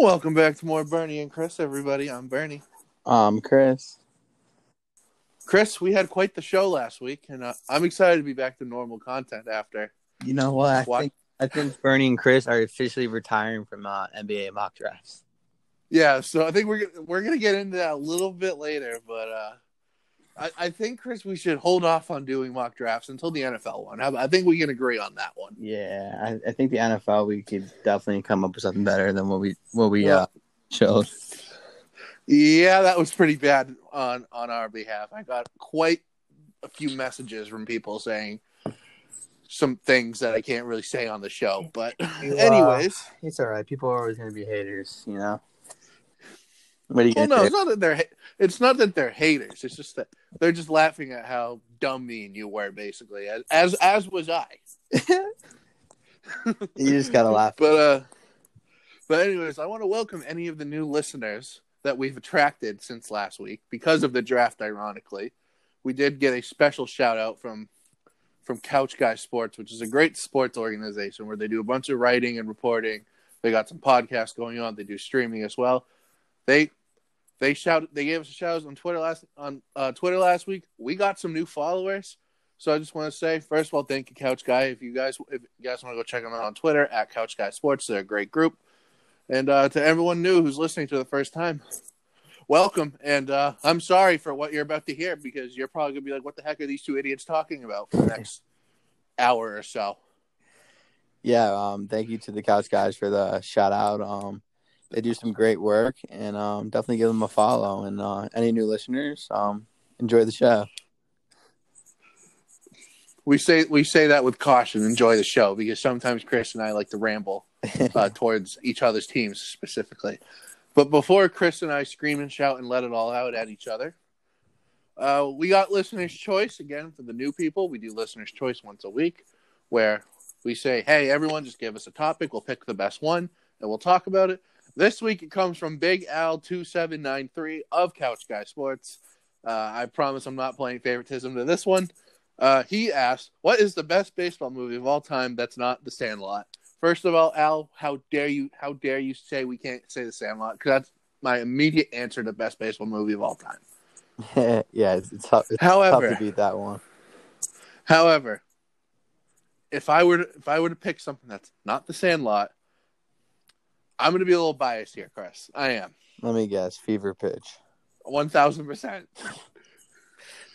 Welcome back to more Bernie and Chris, everybody. I'm Bernie. Um, Chris. Chris, we had quite the show last week, and uh, I'm excited to be back to normal content after. You know what? I think I think Bernie and Chris are officially retiring from uh, NBA mock drafts. Yeah, so I think we're gonna- we're gonna get into that a little bit later, but uh, I, I think Chris, we should hold off on doing mock drafts until the NFL one. How- I think we can agree on that one. Yeah, I, I think the NFL we could definitely come up with something better than what we what we Yeah. uh, showed. Yeah, that was pretty bad on on our behalf. I got quite a few messages from people saying some things that I can't really say on the show. But You, uh, anyways, It's all right. People are always going to be haters, you know. What are you well, no, to it's not that they're ha- it's not that they're haters. It's just that they're just laughing at how dumb mean you were, basically, as as, as was I. You just got to laugh. But uh, but anyways, I want to welcome any of the new listeners that we've attracted since last week because of the draft. Ironically, we did get a special shout out from from Couch Guy Sports, which is a great sports organization where they do a bunch of writing and reporting. They got some podcasts going on. They do streaming as well. They they shout they gave us a shout out on Twitter last on uh, Twitter last week. We got some new followers. So I just want to say, first of all, thank you, Couch Guy. If you guys, if you guys want to go check them out on Twitter at Couch Guy Sports, they're a great group. And uh, to everyone new who's listening to the first time, welcome. And uh, I'm sorry for what you're about to hear because you're probably gonna be like, "What the heck are these two idiots talking about?" for the next hour or so. Yeah, um, thank you to the Couch guys for the shout out. Um, they do some great work, and um, definitely give them a follow. And uh, any new listeners, um, enjoy the show. We say we say that with caution. Enjoy the show because sometimes Chris and I like to ramble uh, towards each other's teams specifically. But before Chris and I scream and shout and let it all out at each other, uh, we got listeners' choice again for the new people. We do listeners' choice once a week, where we say, "Hey, everyone, just give us a topic. We'll pick the best one and we'll talk about it." This week it comes from Big Al two seven nine three of Couch Guy Sports. Uh, I promise I'm not playing favoritism to this one. Uh, he asked, "What is the best baseball movie of all time that's not The Sandlot?" First of all, Al, how dare you? How dare you say we can't say The Sandlot? Because that's my immediate answer to best baseball movie of all time. yeah, it's, it's tough. It's However, tough to beat that one. however, if I were to, if I were to pick something that's not The Sandlot, I'm going to be a little biased here, Chris. I am Let me guess. Fever pitch. one thousand percent.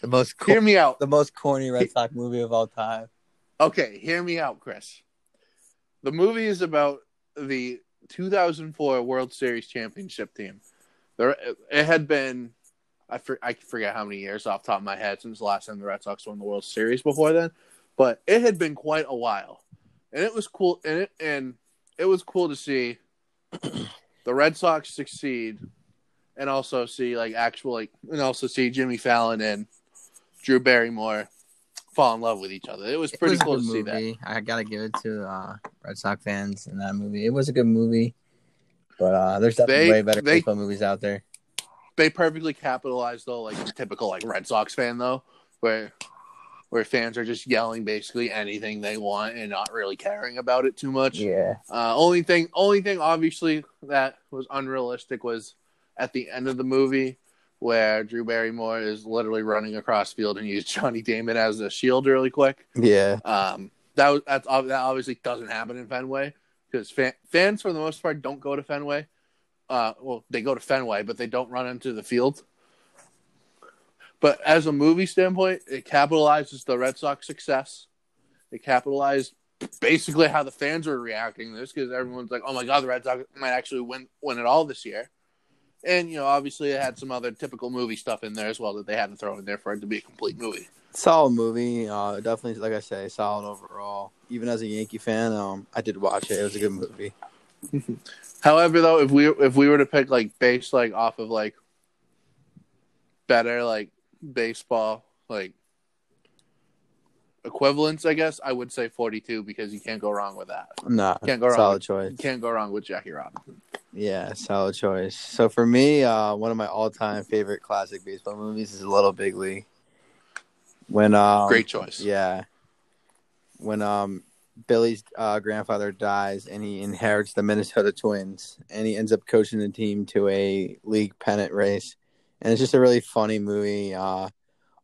The most Hear me out. the most corny Red Sox movie of all time. Okay, hear me out, Chris. The movie is about the 2004 World Series championship team. There, it had been, I, for, I forget how many years off the top of my head since the last time the Red Sox won the World Series before then, but it had been quite a while, and it was cool, and it and it was cool to see the Red Sox succeed, and also see like actual like, and also see Jimmy Fallon and Drew Barrymore fall in love with each other. It was pretty it was cool good to see that. movie. I gotta give it to uh, Red Sox fans in that movie. It was a good movie, but uh, there's definitely They- way better they- baseball movies out there. They perfectly capitalized though, like typical like Red Sox fan though, where where fans are just yelling basically anything they want and not really caring about it too much. Yeah, Uh, only thing, only thing, obviously that was unrealistic was at the end of the movie where Drew Barrymore is literally running across field and used Johnny Damon as a shield really quick. yeah, Um, that was that's that obviously doesn't happen in Fenway because fan, fans for the most part don't go to Fenway. Uh, well, they go to Fenway, but they don't run into the field. But as a movie standpoint, it capitalizes the Red Sox success. It capitalized basically how the fans were reacting to this because everyone's like, "Oh my god, the Red Sox might actually win win it all this year." And you know, obviously, it had some other typical movie stuff in there as well that they had to throw in there for it to be a complete movie. solid movie. Uh, definitely, like I say, solid overall. Even as a Yankee fan, um, I did watch it. It was a good movie. However, though, if we if we were to pick like based like off of like better like baseball like equivalents, I guess I would say forty two because you can't go wrong with that. Nah, Can't go wrong solid with- choice. You can't go wrong with Jackie Robinson. Yeah, solid choice. So for me, uh, one of my all-time favorite classic baseball movies is Little Big League. When um, Great choice. Yeah, when um Billy's uh, grandfather dies and he inherits the Minnesota Twins and he ends up coaching the team to a league pennant race. And it's just a really funny movie. Uh,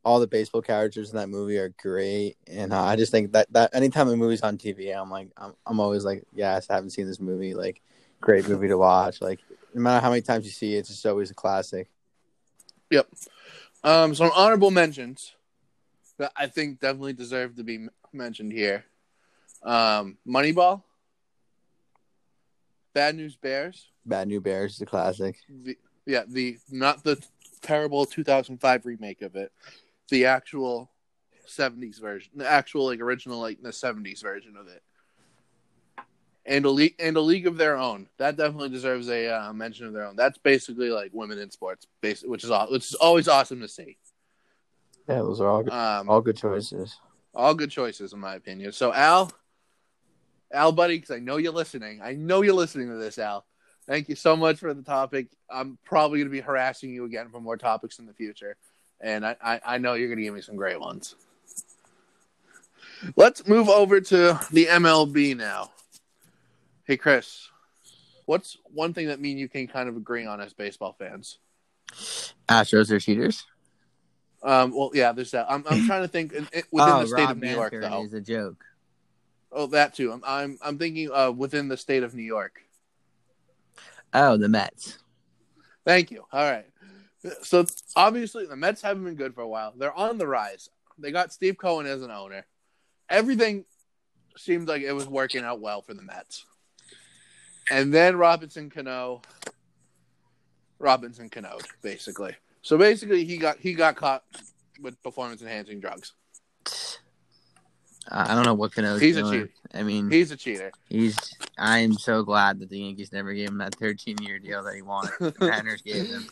all the baseball characters in that movie are great, and uh, I just think that that anytime a movie's on TV, I'm like, I'm, I'm always like, yes, I haven't seen this movie. Like, great movie to watch. Like, no matter how many times you see it, it's just always a classic. Yep. Um, some honorable mentions that I think definitely deserve to be mentioned here. Um, Moneyball, Bad News Bears. Bad News Bears is a classic. The, yeah, the not the terrible 2005 remake of it, the actual 70s version, the actual like original like the 70s version of it. And a league and a league of their own. That definitely deserves a uh, mention of their own. That's basically like women in sports, basically, which is all, which is always awesome to see. Yeah, those are all good, Um, all good choices. all good choices in my opinion. So Al, Al, buddy, because I know you're listening. I know you're listening to this, Al. Thank you so much for the topic. I'm probably going to be harassing you again for more topics in the future, and I, I, I know you're going to give me some great ones. Let's move over to the MLB now. Hey, Chris, what's one thing that me and you can kind of agree on as baseball fans? Astros are cheaters. Um, well, yeah, there's that. I'm, I'm trying to think in, in- within oh, the state Rob of New York, Manfred though. is a joke. Oh, that too. I'm I'm I'm thinking uh within the state of New York. Oh, the Mets. Thank you. All right. So obviously the Mets haven't been good for a while. They're on the rise. They got Steve Cohen as an owner. Everything seemed like it was working out well for the Mets. And then Robinson Cano Robinson Cano, basically. So basically he got he got caught with performance enhancing drugs. I don't know what Cano's He's a cheater. I mean, He's a cheater. he's. I'm so glad that the Yankees never gave him that 13 year deal that he wanted. The Mariners gave him.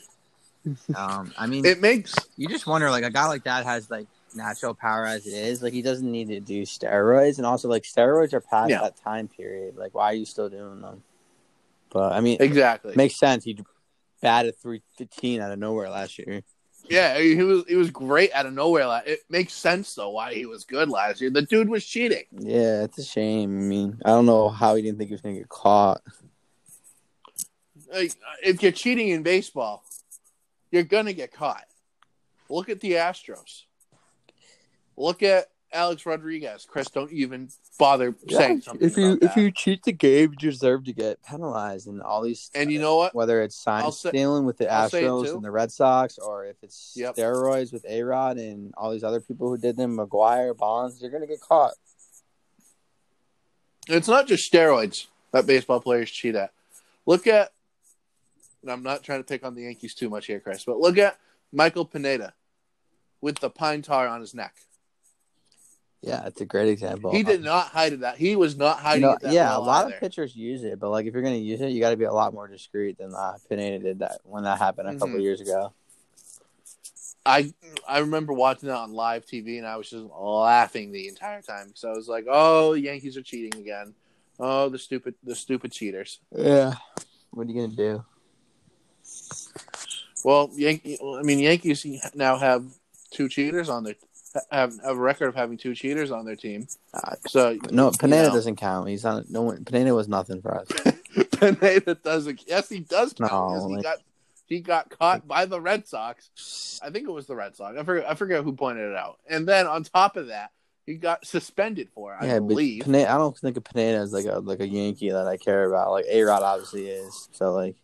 Um, I mean, It makes you just wonder, like a guy like that has like natural power as it is. Like he doesn't need to do steroids, and also like steroids are past Yeah. that time period. Like, why are you still doing them? But I mean, exactly. makes sense. He batted 315 out of nowhere last year. Yeah, he was he was great out of nowhere. It makes sense though why he was good last year. The dude was cheating. Yeah, it's a shame. I mean, I don't know how he didn't think he was gonna get caught. Like, if you're cheating in baseball, you're gonna get caught. Look at the Astros. Look at Alex Rodriguez. Chris, don't even bother saying something. if you if you cheat the game, you deserve to get penalized, and all these. and you know what? whether it's sign say- stealing with the I'll Astros and the Red Sox, or if it's Yep. steroids with A Rod and all these other people who did them, McGwire, Bonds, you're gonna get caught. It's not just steroids that baseball players cheat at. Look at, and I'm not trying to pick on the Yankees too much here, Chris, but look at Michael Pineda with the pine tar on his neck. Yeah, it's a great example. He did not hide it. that. He was not You hiding know, it that yeah, a lot either. of pitchers use it, but like if you're gonna use it, you got to be a lot more discreet than uh, Pineda did that when that happened a couple Mhm. years ago. I I remember watching that on live TV, and I was just laughing the entire time because I was like, "Oh, the Yankees are cheating again. Oh, the stupid the stupid cheaters." Yeah, what are you gonna do? Well, Yankee. I mean, Yankees now have two cheaters on their have, have a record of having two cheaters on their team. Uh, So no, Pineda know. doesn't count. He's not. No one. Pineda was nothing for us. Pineda doesn't. Yes, he does count No, because he got he got caught by the Red Sox. I think it was the Red Sox. I forget. I forget who pointed it out. And then on top of that, he got suspended for it. I yeah, believe. Pineda, I don't think of Pineda as like a like a Yankee that I care about. Like A Rod obviously is. So like,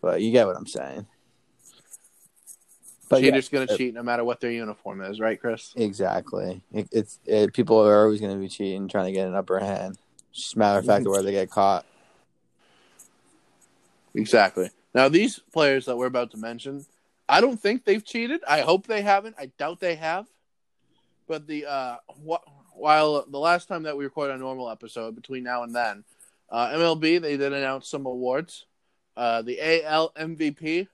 but you get what I'm saying. But yeah, Cheaters gonna uh, cheat no matter what their uniform is, right, Chris? exactly. It, it's it, people are always going to be cheating, trying to get an upper hand. Just a matter of fact where they get caught. Exactly. Now these players that we're about to mention, I don't think they've cheated. I hope they haven't. I doubt they have. But the uh, wh- while the last time that we recorded a normal episode, between now and then, uh, MLB they did announce some awards. Uh, the AL MVP,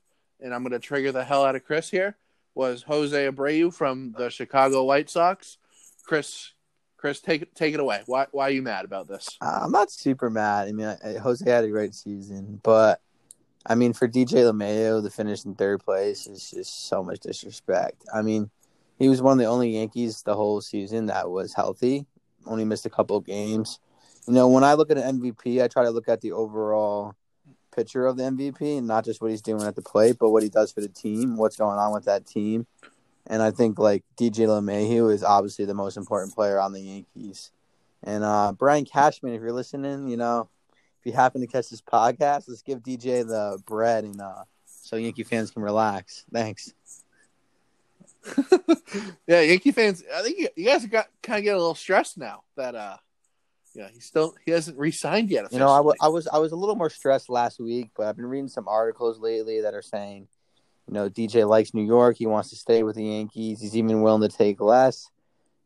and I'm going to trigger the hell out of Chris here, was Jose Abreu from the Chicago White Sox. Chris, Chris, take it take it away. Why why are you mad about this? Uh, I'm not super mad. I mean, I, I- Jose had a great season, but I mean, for DJ LeMahieu to finish in third place is just so much disrespect. I mean, he was one of the only Yankees the whole season that was healthy. Only missed a couple games. You know, when I look at an MVP, I try to look at the overall picture of the MVP and not just what he's doing at the plate, but what he does for the team, what's going on with that team. And I think like DJ LeMahieu is obviously the most important player on the Yankees. And uh, Brian Cashman, if you're listening, you know, if you happen to catch this podcast, let's give DJ the bread and uh, so Yankee fans can relax. Thanks. yeah, Yankee fans. I think you, you guys got kind of get a little stressed now that uh, yeah, he still he hasn't re-signed yet. You know, I, w- I was I was a little more stressed last week, but I've been reading some articles lately that are saying, you know, DJ likes New York. He wants to stay with the Yankees. He's even willing to take less.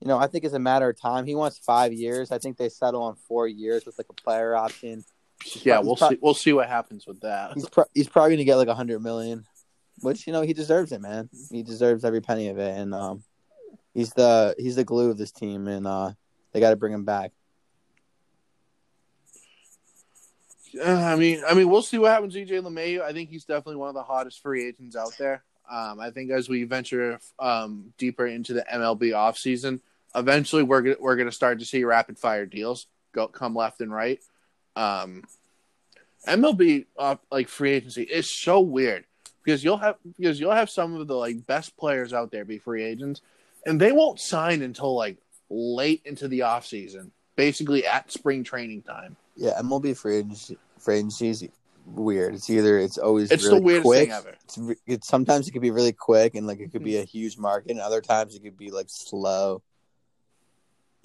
You know, I think it's a matter of time. He wants five years. I think they settle on four years with like a player option. Yeah, we'll pro- see. We'll see what happens with that. He's pro- he's probably gonna get like a hundred million which you know he deserves it, man. He deserves every penny of it, and um, he's the he's the glue of this team, and uh, they got to bring him back. Uh, I mean, I mean, we'll see what happens. DJ LeMahieu, I think he's definitely one of the hottest free agents out there. Um, I think as we venture um, deeper into the MLB offseason, eventually we're we're going to start to see rapid fire deals go come left and right. Um, MLB uh, like free agency is so weird because you'll have because you'll have some of the like best players out there be free agents, and they won't sign until like late into the offseason, basically at spring training time. Yeah, MLB free agency free agency is weird. It's either it's always it's really the weirdest quick. thing ever. It's, it's sometimes it could be really quick and like it could be a huge market, and other times it could be like slow.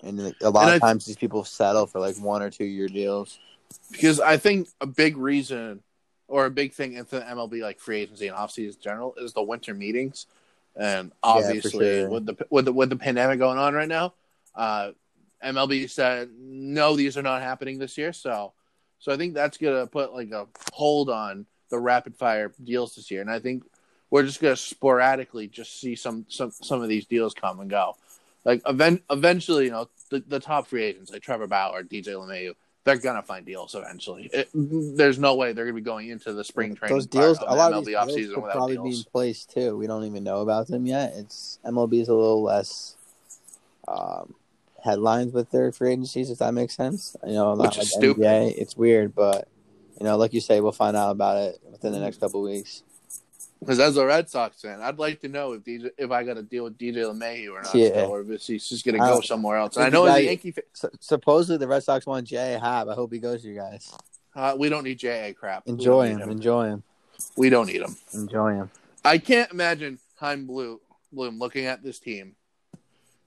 And like, a lot And of I- times these people settle for like one or two year deals. because I think a big reason or a big thing into MLB like free agency and offseason in general is the winter meetings, and obviously sure. with the with the with the pandemic going on right now, uh, MLB said no, these are not happening this year. So, so I think that's gonna put like a hold on the rapid fire deals this year, and I think we're just gonna sporadically just see some some some of these deals come and go. Like event eventually, you know, the, the top free agents like Trevor Bauer, or DJ LeMahieu, they're gonna find deals eventually. It, there's no way they're gonna be going into the spring training. Those deals, a lot the of MLB these deals offseason could probably be in place too. We don't even know about them yet. It's MLB is a little less um, headlines with their free agencies, if that makes sense. You know, Which not is like stupid. NBA. It's weird, but you know, like you say, we'll find out about it within the next couple weeks. Because as a Red Sox fan, I'd like to know if DJ, if I got to deal with DJ LeMahieu or not, Yeah. still, or if he's just gonna go somewhere else. I know as a Yankee, fan, supposedly, the Red Sox want J. Hab. I hope he goes to you guys. uh, we don't need JA crap. Enjoy need him. Enjoy him. We don't need him. Enjoy him. I can't imagine Chaim Blue Bloom looking at this team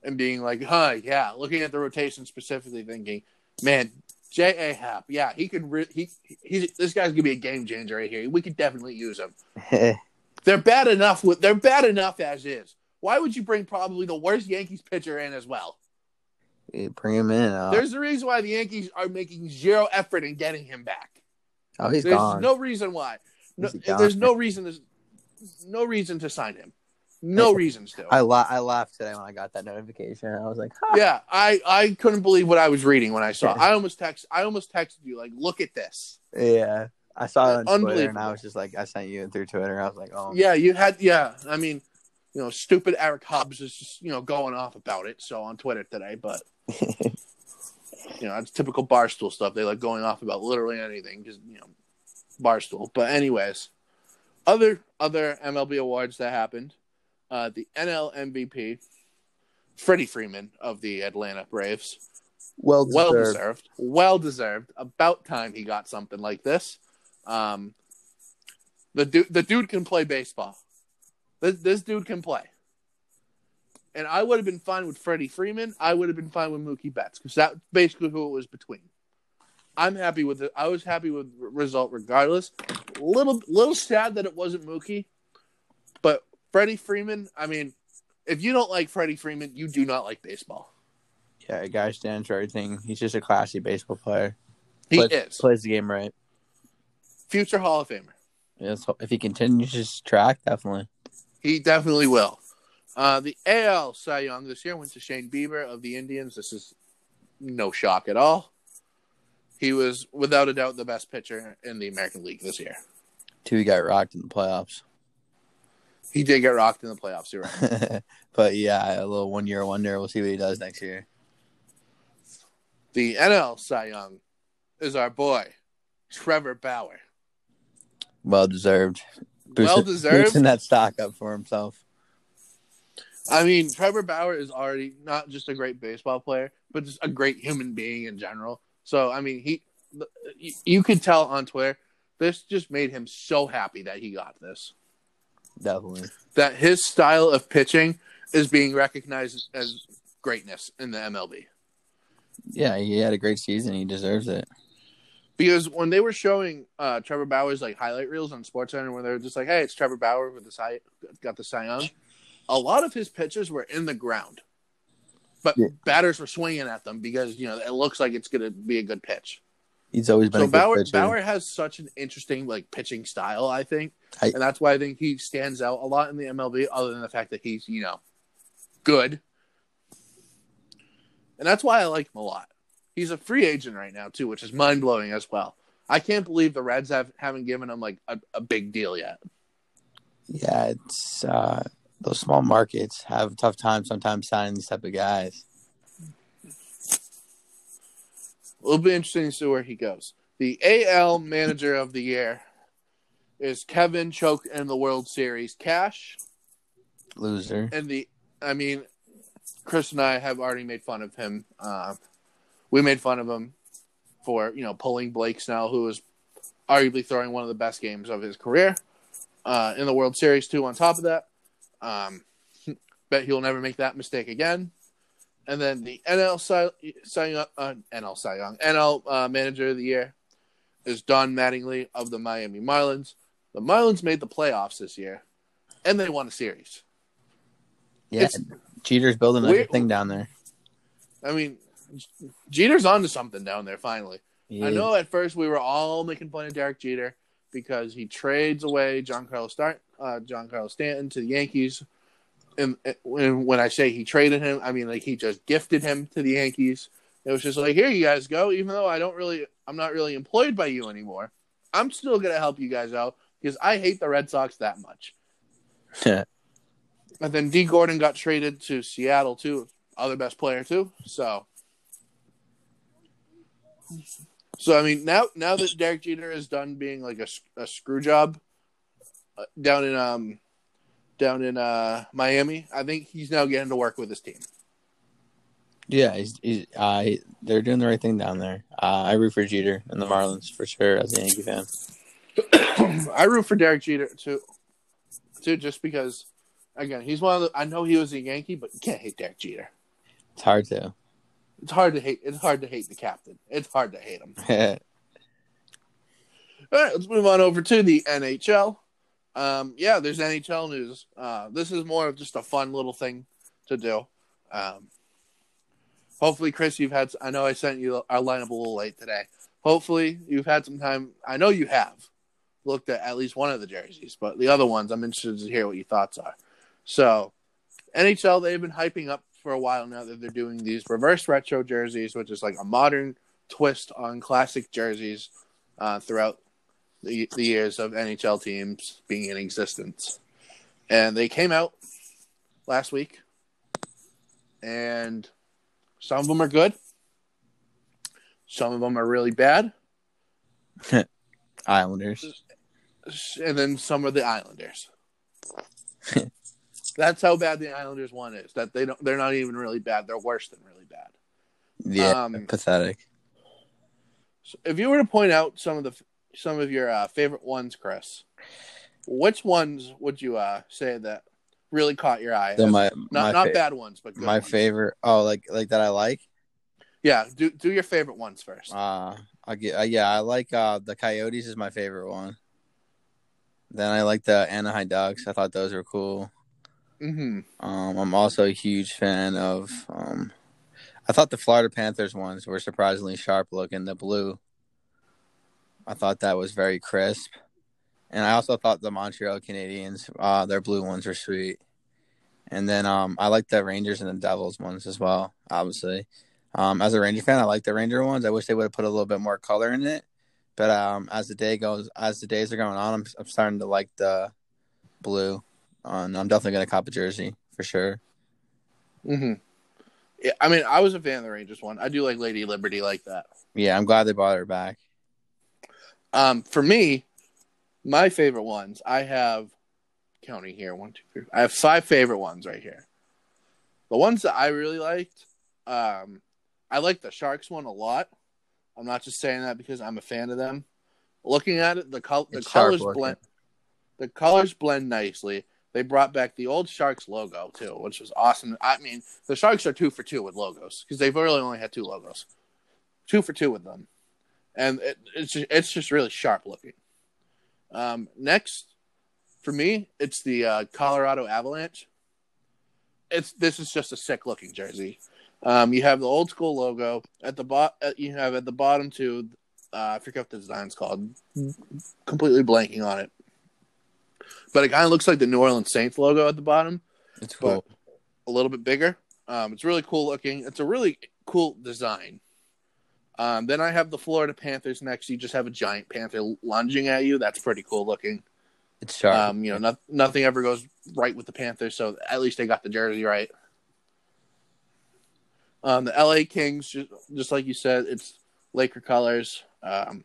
and being like, "Huh, yeah." Looking at the rotation specifically, thinking, "Man, J. A. Happ, yeah, he could. Re- he he's this guy's gonna be a game changer right here. We could definitely use him. They're bad enough with. They're bad enough as is. Why would you bring probably the worst Yankees pitcher in as well? Bring him in. Uh, There's a reason why the Yankees are making zero effort in getting him back. oh, he's There's gone. There's no reason why. No, there's no reason to. No reason to sign him. No reasons to. I la- I laughed today when I got that notification. I was like, ha. yeah, I I couldn't believe what I was reading when I saw. it. I almost text. I almost texted you like, "Look at this." Yeah, I saw it on Twitter, and I was just like, I sent you through Twitter. I was like, oh, Yeah, you had. Yeah, I mean, you know, stupid Eric Hobbs is just you know going off about it. So on Twitter today, but you know, it's typical barstool stuff. They like going off about literally anything because you know, barstool. But anyways, other other MLB awards that happened, uh, the NL MVP, Freddie Freeman of the Atlanta Braves. well well deserved. deserved. Well deserved. About time he got something like this. Um, the dude, the dude can play baseball. This, this dude can play. And I would have been fine with Freddie Freeman. I would have been fine with Mookie Betts because that's basically who it was between. I'm happy with it. I was happy with the result regardless. Little little sad that it wasn't Mookie, but Freddie Freeman. I mean, if you don't like Freddie Freeman, you do not like baseball. Yeah, a guy stands for everything. He's just a classy baseball player. He plays, is plays the game right. future Hall of Famer. Yes, if he continues his track, definitely. He definitely will. Uh, the AL Cy Young this year went to Shane Bieber of the Indians. This is no shock at all. He was without a doubt the best pitcher in the American League this year. Two got rocked in the playoffs. He did get rocked in the playoffs. You're right. but yeah, a little one year wonder. We'll see what he does next year. The NL Cy Young is our boy, Trevor Bauer. Well deserved. Well deserved. Boosting that stock up for himself. I mean, Trevor Bauer is already not just a great baseball player, but just a great human being in general. So, I mean, he, you could tell on Twitter, this just made him so happy that he got this. Definitely. That his style of pitching is being recognized as greatness in the MLB. Yeah, he had a great season. He deserves it. Because when they were showing uh, Trevor Bauer's like highlight reels on SportsCenter, where they were just like, "Hey, it's Trevor Bauer with the Cy, got the Cy Young," a lot of his pitches were in the ground, but yeah. batters were swinging at them because you know it looks like it's going to be a good pitch. He's always been so Bauer. Pitcher. Bauer has such an interesting like pitching style, I think, I, and that's why I think he stands out a lot in the MLB. Other than the fact that he's you know good, and that's why I like him a lot. He's a free agent right now too, which is mind blowing as well. I can't believe the Reds have haven't given him like a, a big deal yet. Yeah, it's uh, those small markets have a tough time sometimes signing these type of guys. It'll be interesting to see where he goes. The AL Manager of the Year is Kevin Choke in the World Series. Cash loser, and the I mean, Chris and I have already made fun of him. Uh, we made fun of him for you know pulling Blake Snell, who was arguably throwing one of the best games of his career uh, in the World Series. Too on top of that, um, bet he'll never make that mistake again. And then the NL Cy, Cy Young, uh, NL Cy Young, NL uh, Manager of the Year is Don Mattingly of the Miami Marlins. The Marlins made the playoffs this year, and they won a series. Yeah, it's, Jeter's building a thing down there. I mean, Jeter's onto something down there. Finally, I know at first we were all making fun of Derek Jeter because he trades away Giancarlo Start, uh, Giancarlo Stanton to the Yankees. And, and when I say he traded him, I mean like he just gifted him to the Yankees. It was just like, here you guys go. Even though I don't really, I'm not really employed by you anymore. I'm still gonna help you guys out because I hate the Red Sox that much. and then Dee Gordon got traded to Seattle too, other best player too. So so I mean, now now that Derek Jeter is done being like a, a screw job uh, down in um down in uh Miami, I think he's now getting to work with his team. Yeah, he's, he's uh, he, they're doing the right thing down there. Uh, I root for Jeter and the Marlins for sure as a Yankee fan. I root for Derek Jeter too, too, just because again he's one of the. I know he was a Yankee, but you can't hate Derek Jeter. It's hard to. It's hard to hate. It's hard to hate the captain. It's hard to hate him. All right, let's move on over to the NHL. Um, yeah, there's NHL news. Uh, this is more of just a fun little thing to do. Um, hopefully, Chris, you've had. I know I sent you our lineup a little late today. Hopefully, you've had some time. I know you have looked at at least one of the jerseys, but the other ones, I'm interested to hear what your thoughts are. So, NHL, they've been hyping up for a while now that they're doing these reverse retro jerseys, which is like a modern twist on classic jerseys uh, throughout the, the years of NHL teams being in existence. And they came out last week, and some of them are good, some of them are really bad. Islanders. And then some are the Islanders. That's how bad the Islanders one is. That they don't. They're not even really bad. They're worse than really bad. Yeah, um, pathetic. So if you were to point out some of the some of your uh, favorite ones, Chris, which ones would you uh, say that really caught your eye? So my, not my not fa- bad ones, but my ones. favorite. Oh, like like that I like. Yeah, do do your favorite ones first. Uh, I get uh, yeah, I like uh the Coyotes is my favorite one. Then I like the Anaheim Ducks. I thought those were cool. Mm-hmm. Um, I'm also a huge fan of. Um, I thought the Florida Panthers ones were surprisingly sharp looking. The blue, I thought that was very crisp, and I also thought the Montreal Canadiens, uh, their blue ones were sweet. And then um, I like the Rangers and the Devils ones as well. Obviously, um, as a Ranger fan, I like the Ranger ones. I wish they would have put a little bit more color in it. But um, as the day goes, as the days are going on, I'm, I'm starting to like the blue on. I'm definitely gonna cop a jersey for sure. Mm-hmm. Yeah, I mean, I was a fan of the Rangers one. I do like Lady Liberty like that. Yeah, I'm glad they brought her back. Um, for me, my favorite ones, I have counting here one, two, three. I have five favorite ones right here. The ones that I really liked, um, I like the Sharks one a lot. I'm not just saying that because I'm a fan of them. Looking at it, the col- the colors looking. blend. The colors blend nicely. They brought back the old Sharks logo too, which was awesome. I mean, the Sharks are two for two with logos because they've really only had two logos, two for two with them, and it, it's just, it's just really sharp looking. Um, next, for me, it's the uh, Colorado Avalanche. It's this is just a sick looking jersey. Um, you have the old school logo at the bot. You have at the bottom too. Uh, I forget what the design's called. Completely blanking on it. But it kind of looks like the New Orleans Saints logo at the bottom, It's cool. a little bit bigger. Um, it's really cool looking. It's a really cool design. Um, then I have the Florida Panthers next. You just have a giant panther lunging at you. That's pretty cool looking. It's sharp. Um, you know, no, nothing ever goes right with the Panthers, so at least they got the jersey right. Um, the LA Kings, just, just like you said, it's Laker colors. Um,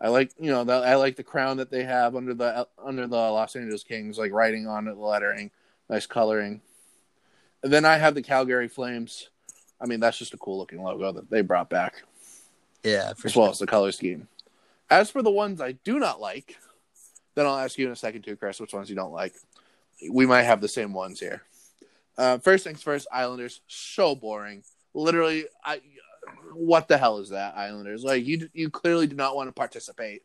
I like, you know, the, I like the crown that they have under the under the Los Angeles Kings, like writing on it, the lettering, nice coloring. And then I have the Calgary Flames. I mean, that's just a cool looking logo that they brought back yeah, for as sure. well as the color scheme. As for the ones I do not like, then I'll ask you in a second too, Chris, which ones you don't like. We might have the same ones here. Uh, first things first, Islanders so boring. Literally, I what the hell is that Islanders? Like you, you clearly do not want to participate.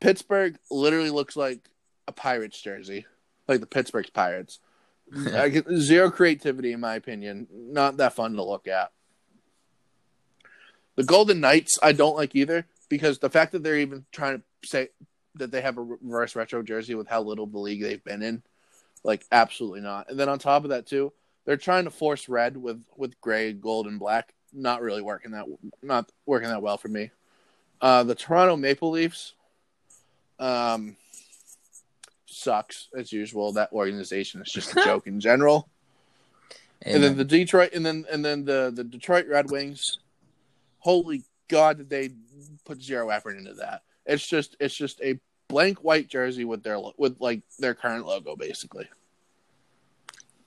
Pittsburgh literally looks like a Pirates jersey, like the Pittsburgh Pirates. Zero creativity in my opinion. Not that fun to look at. The Golden Knights I don't like either because the fact that they're even trying to say that they have a reverse retro jersey with how little the league they've been in, like absolutely not. And then on top of that too, they're trying to force red with with gray, gold, and black. Not really working that not working that well for me. Uh, the Toronto Maple Leafs, um, sucks as usual. That organization is just a joke in general. And then the Detroit, and then and then the the Detroit Red Wings. Holy God, did they put zero effort into that? It's just it's just a blank white jersey with their with like their current logo basically.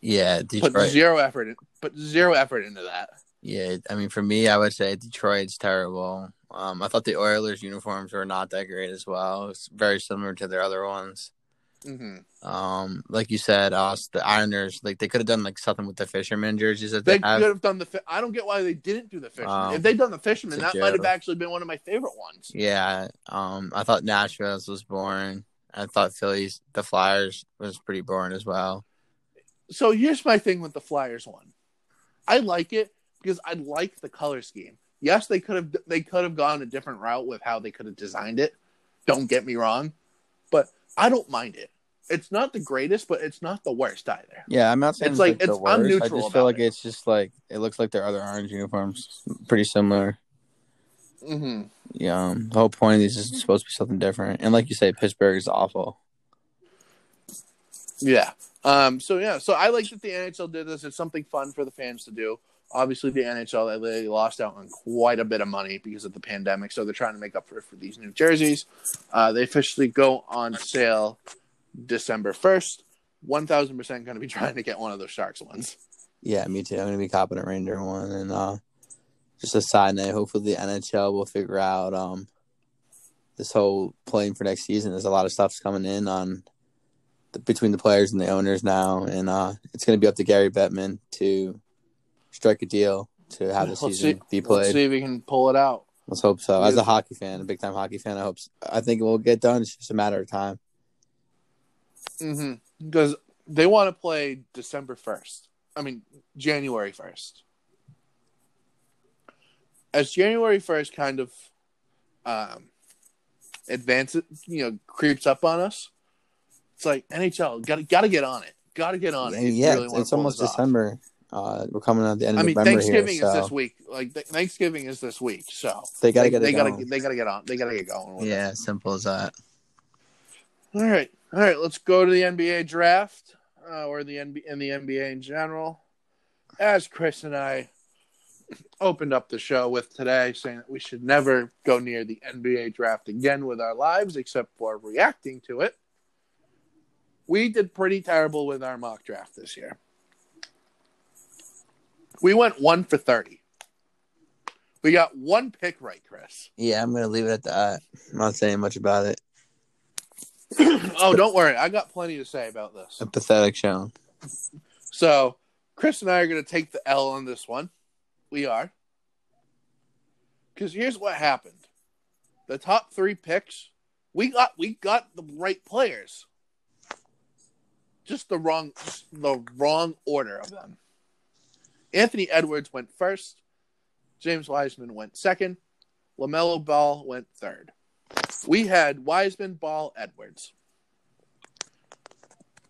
yeah, Put Detroit. zero effort, in, put zero effort into that. Yeah, I mean, for me, I would say Detroit's terrible. Um, I thought the Oilers uniforms were not that great as well. It's very similar to their other ones. Hmm Um, like you said, us the Ironers, like they could have done like something with the fisherman jerseys that They they, have. could have done the. fi- I don't get why they didn't do the fisherman. Um, if they'd done the fisherman, that might have actually been one of my favorite ones. Yeah, um, I thought Nashville's was boring. I thought Phillies, the Flyers, was pretty boring as well. So here's my thing with the Flyers one. I like it because I like the color scheme. Yes, they could have they could have gone a different route with how they could have designed it. Don't get me wrong, but I don't mind it. It's not the greatest, but it's not the worst either. Yeah, I'm not saying It's it's, like- like, it's- I'm worst. I just feel like it. it's just like it looks like their other orange uniforms, pretty similar. hmm Yeah, um, the whole point of these is supposed to be something different. And like you say, Pittsburgh is awful. Yeah. Um. So yeah. So I like that the NHL did this. It's something fun for the fans to do. Obviously, the NHL they lost out on quite a bit of money because of the pandemic, so they're trying to make up for for these new jerseys. Uh, they officially go on sale December first. One thousand percent going to be trying to get one of those Sharks ones. Yeah, me too. I'm gonna be copping a Ranger one, and uh, just a side note. Hopefully, the NHL will figure out um this whole playing for next season. There's a lot of stuff's coming in on the, between the players and the owners now, and uh, it's gonna be up to Gary Bettman to strike a deal to have the Let's season see- be Let's played. see if we can pull it out. Let's hope so. As a hockey fan, a big time hockey fan, I hope. I think it will get done. It's just a matter of time. Mm-hmm. Because they want to play December first. I mean January first. As January first kind of um, advances, you know, creeps up on us. It's like NHL got to got to get on it. Got to get on it. If you yeah, really it's, it's almost December. off. December. Uh, we're coming at the end I of mean, November Thanksgiving here, is so is this week. Like th- Thanksgiving is this week, so they got to they, get it they gotta going. they gotta get on. They gotta get going. With it. Yeah, simple as that. All right, all right. Let's go to the NBA draft. uh, or the NBA, in the NBA in general, as Chris and I opened up the show with today, saying that we should never go near the NBA draft again with our lives except for reacting to it. We did pretty terrible with our mock draft this year. We went one for 30. We got one pick right, Chris. Yeah, I'm gonna leave it at that. I'm not saying much about it. oh, don't worry. I got plenty to say about this. A pathetic show. So, Chris and I are going to take the L on this one. We are. Because here's what happened. The top three picks, we got we got the right players. Just the wrong the wrong order of them. Anthony Edwards went first. James Wiseman went second. LaMelo Ball went third. We had Wiseman, Ball, Edwards.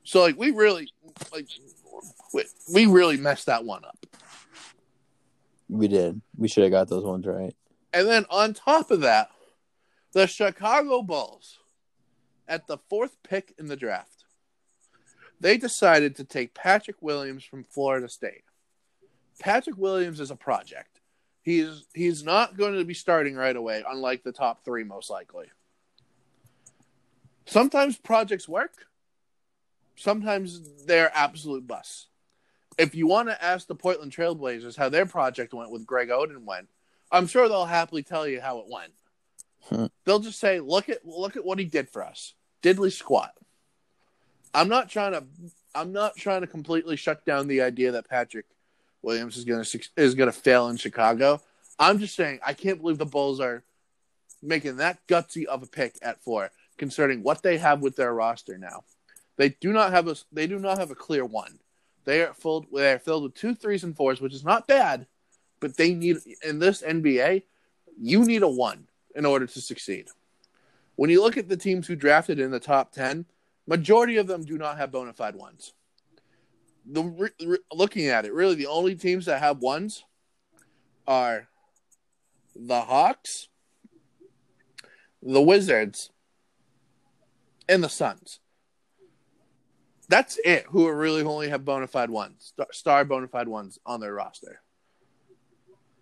So like we really like we, we really messed that one up. We did. We should have got those ones right. And then on top of that, the Chicago Bulls at the fourth pick in the draft, they decided to take Patrick Williams from Florida State. Patrick Williams is a project. He's he's not going to be starting right away, unlike the top three most likely. Sometimes projects work. Sometimes they're absolute busts. If you want to ask the Portland Trailblazers how their project went with Greg Oden went, I'm sure they'll happily tell you how it went. Hmm. They'll just say, "Look at look at what he did for us. Diddly squat." I'm not trying to I'm not trying to completely shut down the idea that Patrick Williams is going to is going to fail in Chicago. I'm just saying I can't believe the Bulls are making that gutsy of a pick at 4 concerning what they have with their roster now. They do not have a they do not have a clear one. They are filled they are filled with two threes and fours, which is not bad, but they need in this NBA, you need a one in order to succeed. When you look at the teams who drafted in the top 10, majority of them do not have bona fide ones. The re, re, looking at it, really the only teams that have ones are the Hawks, the Wizards, and the Suns. That's it. Who are really only have bona fide ones, star bona fide ones on their roster.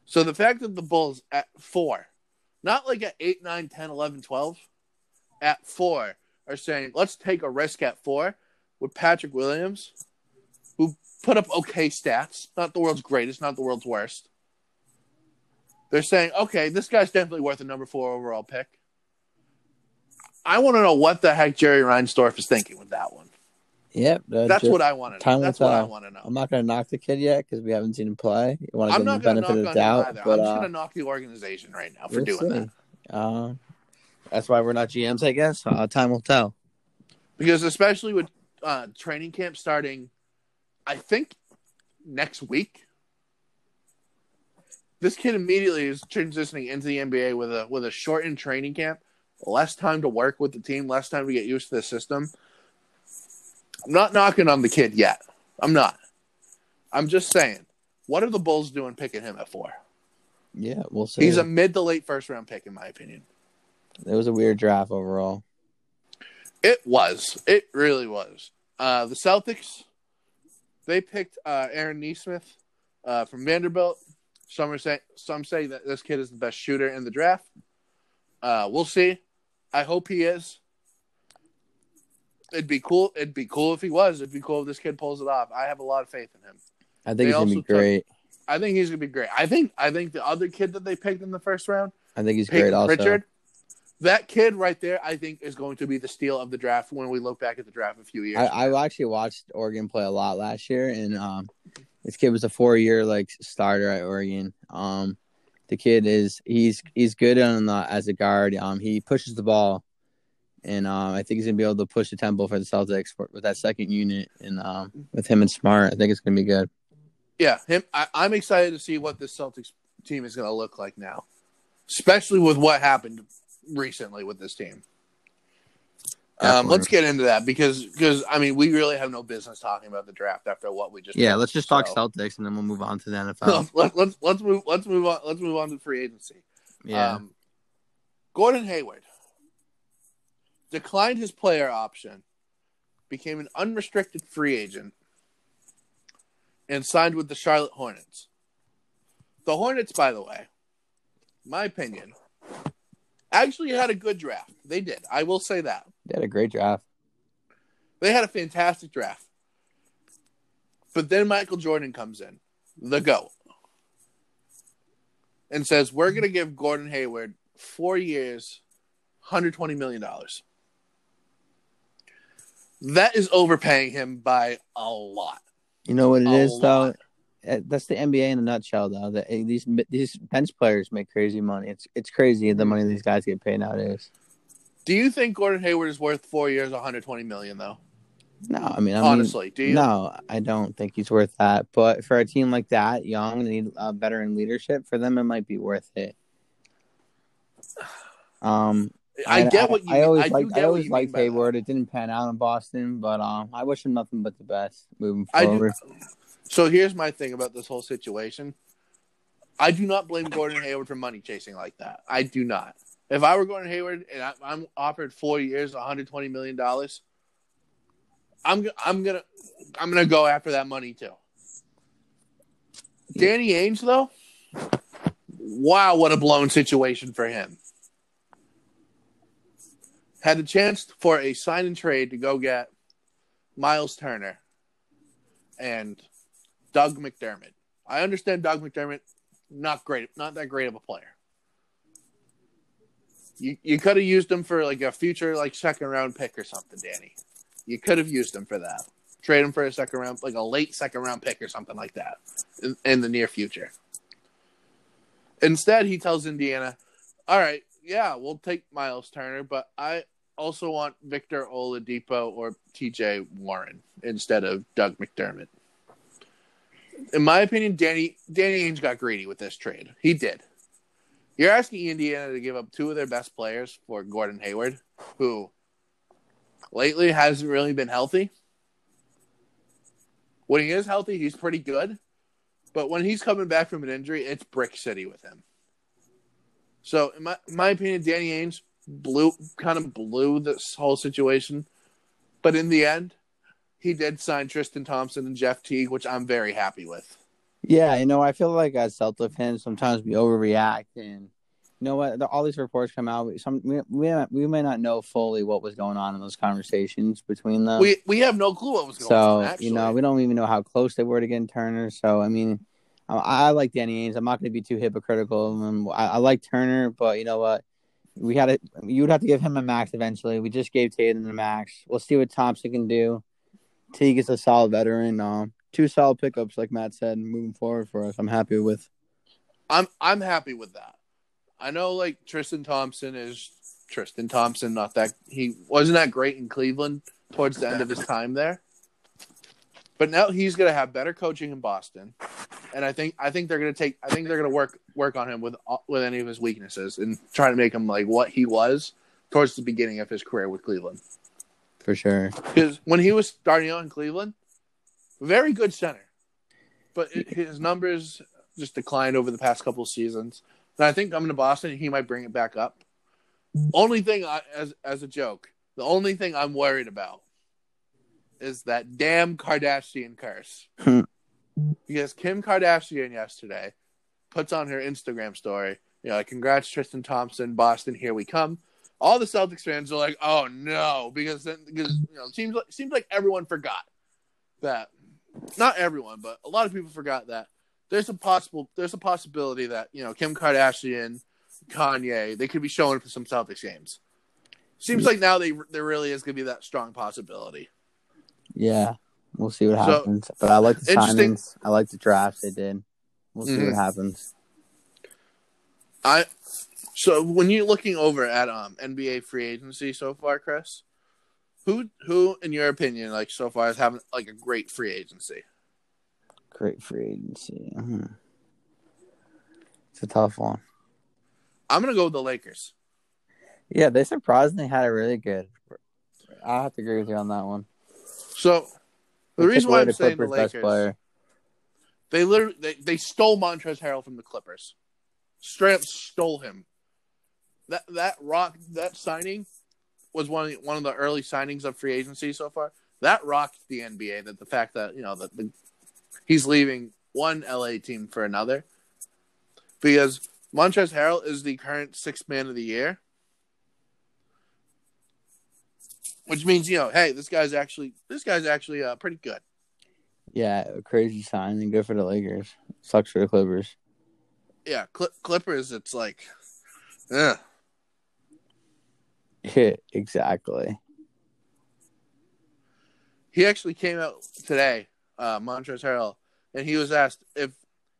So the fact that the Bulls at four, not like at 8, 9, 10, 11, 12, at four are saying, let's take a risk at four with Patrick Williams, who put up okay stats, not the world's greatest, not the world's worst. They're saying, okay, this guy's definitely worth a number four overall pick. I want to know what the heck Jerry Reinsdorf is thinking with that one. Yep, that's what I want to know. Time that's will what I tell. want to know. I'm not going to knock the kid yet because we haven't seen him play. You want to I'm give him not the going to benefit knock of the doubt, but I'm just uh, going to knock the organization right now for doing see. that. Uh, that's why we're not GMs, I guess. Uh, time will tell. Because especially with uh, training camp starting, I think next week. This kid immediately is transitioning into the NBA with a with a shortened training camp, less time to work with the team, less time to get used to the system. I'm not knocking on the kid yet. I'm not. I'm just saying, what are the Bulls doing picking him at four? Yeah, we'll see. He's a mid to late first round pick, in my opinion. It was a weird draft overall. It was. It really was. Uh, the Celtics, they picked uh, Aaron Nesmith uh, from Vanderbilt. Some are say some say that this kid is the best shooter in the draft. Uh, we'll see. I hope he is. It'd be cool. It'd be cool if he was. It'd be cool if this kid pulls it off. I have a lot of faith in him. I think They he's gonna be took- great. I think he's gonna be great. I think. I think the other kid that they picked in the first round, I think he's Peyton great. Also, Pritchard, that kid right there, I think is going to be the steal of the draft when we look back at the draft a few years. I, I actually watched Oregon play a lot last year, and um, this kid was a four-year like starter at Oregon. Um, the kid is he's he's good on the, as a guard. Um, he pushes the ball, and um, I think he's gonna be able to push the tempo for the Celtics for, with that second unit, and um, with him and Smart, I think it's gonna be good. Yeah, him. I, I'm excited to see what this Celtics team is going to look like now, especially with what happened recently with this team. Um, let's get into that because because I mean we really have no business talking about the draft after what we just Yeah, did. let's just talk Celtics, and then we'll move on to the NFL. let, let's let's move let's move on let's move on to free agency. yeah, Um, Gordon Hayward declined his player option became an unrestricted free agent and signed with the Charlotte Hornets. The Hornets, by the way, my opinion, actually had a good draft. They did. I will say that. They had a great draft. They had a fantastic draft. But then Michael Jordan comes in, the GOAT, and says, We're going to give Gordon Hayward four years, $120 million. That is overpaying him by a lot. You know what it A is lot. though. Uh, That's the NBA in a nutshell, though. That these these bench players make crazy money. It's it's crazy the money these guys get paid nowadays. Do you think Gordon Hayward is worth four years, 120 million though? No, I mean, I Honestly, do you? no, I don't think he's worth that. But for a team like that, young, they need uh, veteran leadership. For them, it might be worth it. Um, I and get what you. I always I do liked. I always liked mean. Hayward. It didn't pan out in Boston, but um, I wish him nothing but the best moving forward. I do. So here's my thing about this whole situation. I do not blame Gordon Hayward for money chasing like that. I do not. If I were Gordon Hayward and I, I'm offered four years, 120 million dollars, I'm I'm gonna I'm gonna go after that money too. Danny Ainge though, wow, what a blown situation for him. Had the chance for a sign and trade to go get Miles Turner and Doug McDermott. I understand Doug McDermott, not great, not that great of a player. You you could have used him for like a future like second round pick or something, Danny. You could have used him for that. Trade him for a second round, like a late second round pick or something like that in, in the near future. Instead, he tells Indiana, "All right, yeah, we'll take Miles Turner, but I also want Victor Oladipo or T.J. Warren instead of Doug McDermott." In my opinion, Danny Danny Ainge got greedy with this trade. He did. You're asking Indiana to give up two of their best players for Gordon Hayward, who lately hasn't really been healthy. When he is healthy, he's pretty good. But when he's coming back from an injury, it's brick city with him. So, in my, in my opinion, Danny Ainge blew kind of blew this whole situation. But in the end, he did sign Tristan Thompson and Jeff Teague, which I'm very happy with. Yeah, you know, I feel like as Celtic fans, sometimes we overreact, and you know what? All these reports come out. Some we we, we may not know fully what was going on in those conversations between them. We we have no clue what was going on. so you know, we don't even know how close they were to getting Turner. So I mean, I, I like Danny Ainge. I'm not going to be too hypocritical of him. I, I like Turner, but you know what? We had to. You would have to give him a max eventually. We just gave Tatum the max. We'll see what Thompson can do. Teague is a solid veteran. Um, two solid pickups, like Matt said, moving forward for us. I'm happy with. I'm I'm happy with that. I know like Tristan Thompson is Tristan Thompson, not that he wasn't that great in Cleveland towards the end of his time there. But now he's gonna have better coaching in Boston. And I think I think they're gonna take I think they're gonna work work on him with with any of his weaknesses and try to make him like what he was towards the beginning of his career with Cleveland. For sure. Because when he was starting out in Cleveland, very good center, but it, his numbers just declined over the past couple of seasons. And I think coming to Boston, he might bring it back up. Only thing, I, as as a joke, the only thing I'm worried about is that damn Kardashian curse. Hmm. because Kim Kardashian yesterday puts on her Instagram story, you know, like, congrats Tristan Thompson, Boston, here we come. All the Celtics fans are like, "Oh no," because then because you know, it seems like seems like everyone forgot that. Not everyone, but a lot of people forgot that there's a possible there's a possibility that you know Kim Kardashian, Kanye, they could be showing up for some Celtics games. Seems like now they there really is going to be that strong possibility. Yeah, we'll see what So, happens. but I like the signings. I like the drafts they did. We'll see Mhm. what happens. I so when you're looking over at um NBA free agency so far, Chris, who who in your opinion like so far is having like a great free agency? Great free agency. Mhm. It's a tough one. I'm gonna go with the Lakers. Yeah, they surprisingly had a really good. I have to agree with you on that one. So the They reason why I'm the saying the Clippers' best Lakers, player. they literally they, they stole Montrezl Harrell from the Clippers, straight up stole him. That that rock that signing was one of the, one of the early signings of free agency so far. that rocked the NBA. That the fact that you know that the he's leaving one LA team for another because Montrezl Harrell is the current sixth man of the year, which means you know, hey, this guy's actually this guy's actually uh, pretty good. Yeah, crazy signing. good for the Lakers. Sucks for the Clippers. Yeah, Cl- Clippers. It's like, yeah, Yeah, exactly. he actually came out today, uh, Montrezl Harrell, and he was asked if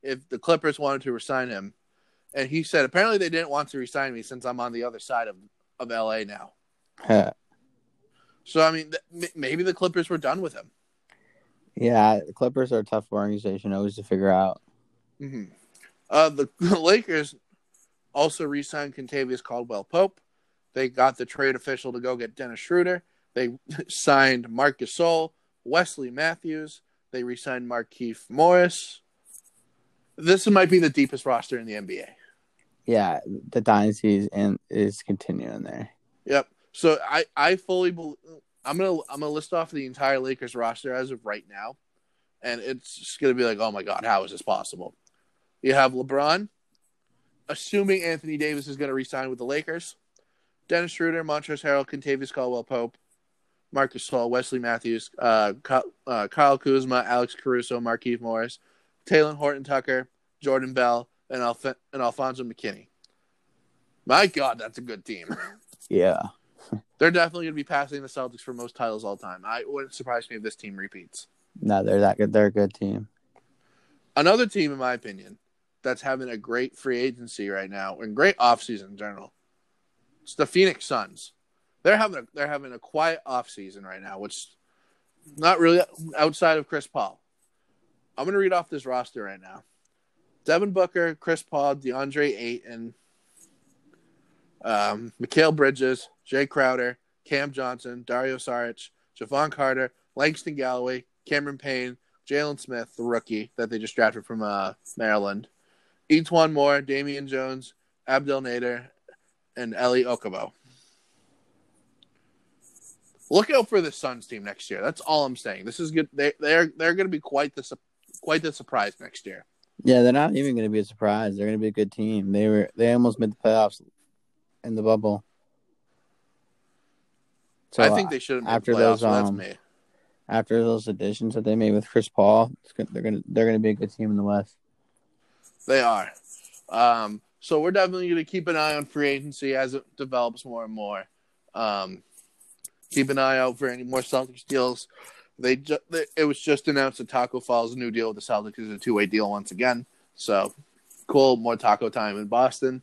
if the Clippers wanted to resign him, and he said apparently they didn't want to resign me since I'm on the other side of of LA now. So I mean, th- maybe the Clippers were done with him. Yeah, the Clippers are a tough organization always to figure out. hmm Uh, the, the Lakers also re-signed Kentavious Caldwell Pope. They got the trade official to go get Dennis Schroeder. They signed Marc Gasol, Wesley Matthews. They re-signed Markieff Morris. This might be the deepest roster in the NBA. Yeah, the dynasty and is continuing there. Yep. So I I fully bel I'm gonna I'm gonna list off the entire Lakers roster as of right now, and it's just gonna be like, oh my god, how is this possible? You have LeBron, assuming Anthony Davis is gonna resign with the Lakers, Dennis Schroeder, Montrezl Harrell, Kentavious Caldwell Pope, Marcus Hall, Wesley Matthews, uh, Kyle, uh, Kyle Kuzma, Alex Caruso, Markieff Morris, Taylor Horton Tucker, Jordan Bell, and, Alf- and Alfonso McKinnie. My God, that's a good team. Yeah. They're definitely going to be passing the Celtics for most titles all time. I wouldn't surprise me if this team repeats. No, they're that good. They're a good team. Another team, in my opinion, that's having a great free agency right now and great offseason in general. It's the Phoenix Suns. They're having a, they're having a quiet offseason right now, which not really outside of Chris Paul. I'm going to read off this roster right now. Devin Booker, Chris Paul, DeAndre Ayton, um, Mikal Bridges, Jay Crowder, Cam Johnson, Dario Saric, Jevon Carter, Langston Galloway, Cameron Payne, Jalen Smith, the rookie that they just drafted from uh, Maryland, E'Twaun Moore, Damian Jones, Abdel Nader, and Elie Okobo. Look out for the Suns team next year. That's all I'm saying. This is good. They they're they're going to be quite the quite the surprise next year. Yeah, they're not even going to be a surprise. They're going to be a good team. They were they almost made the playoffs in the bubble. So I think they should have after the playoffs. those, um, me. after those additions that they made with Chris Paul, they're gonna they're gonna be a good team in the West. They are. Um, so we're definitely going to keep an eye on free agency as it develops more and more. Um, keep an eye out for any more Celtics deals. They, ju- they it was just announced that Tacko Fall's new deal with the Celtics is a two way deal once again. So cool, more taco time in Boston.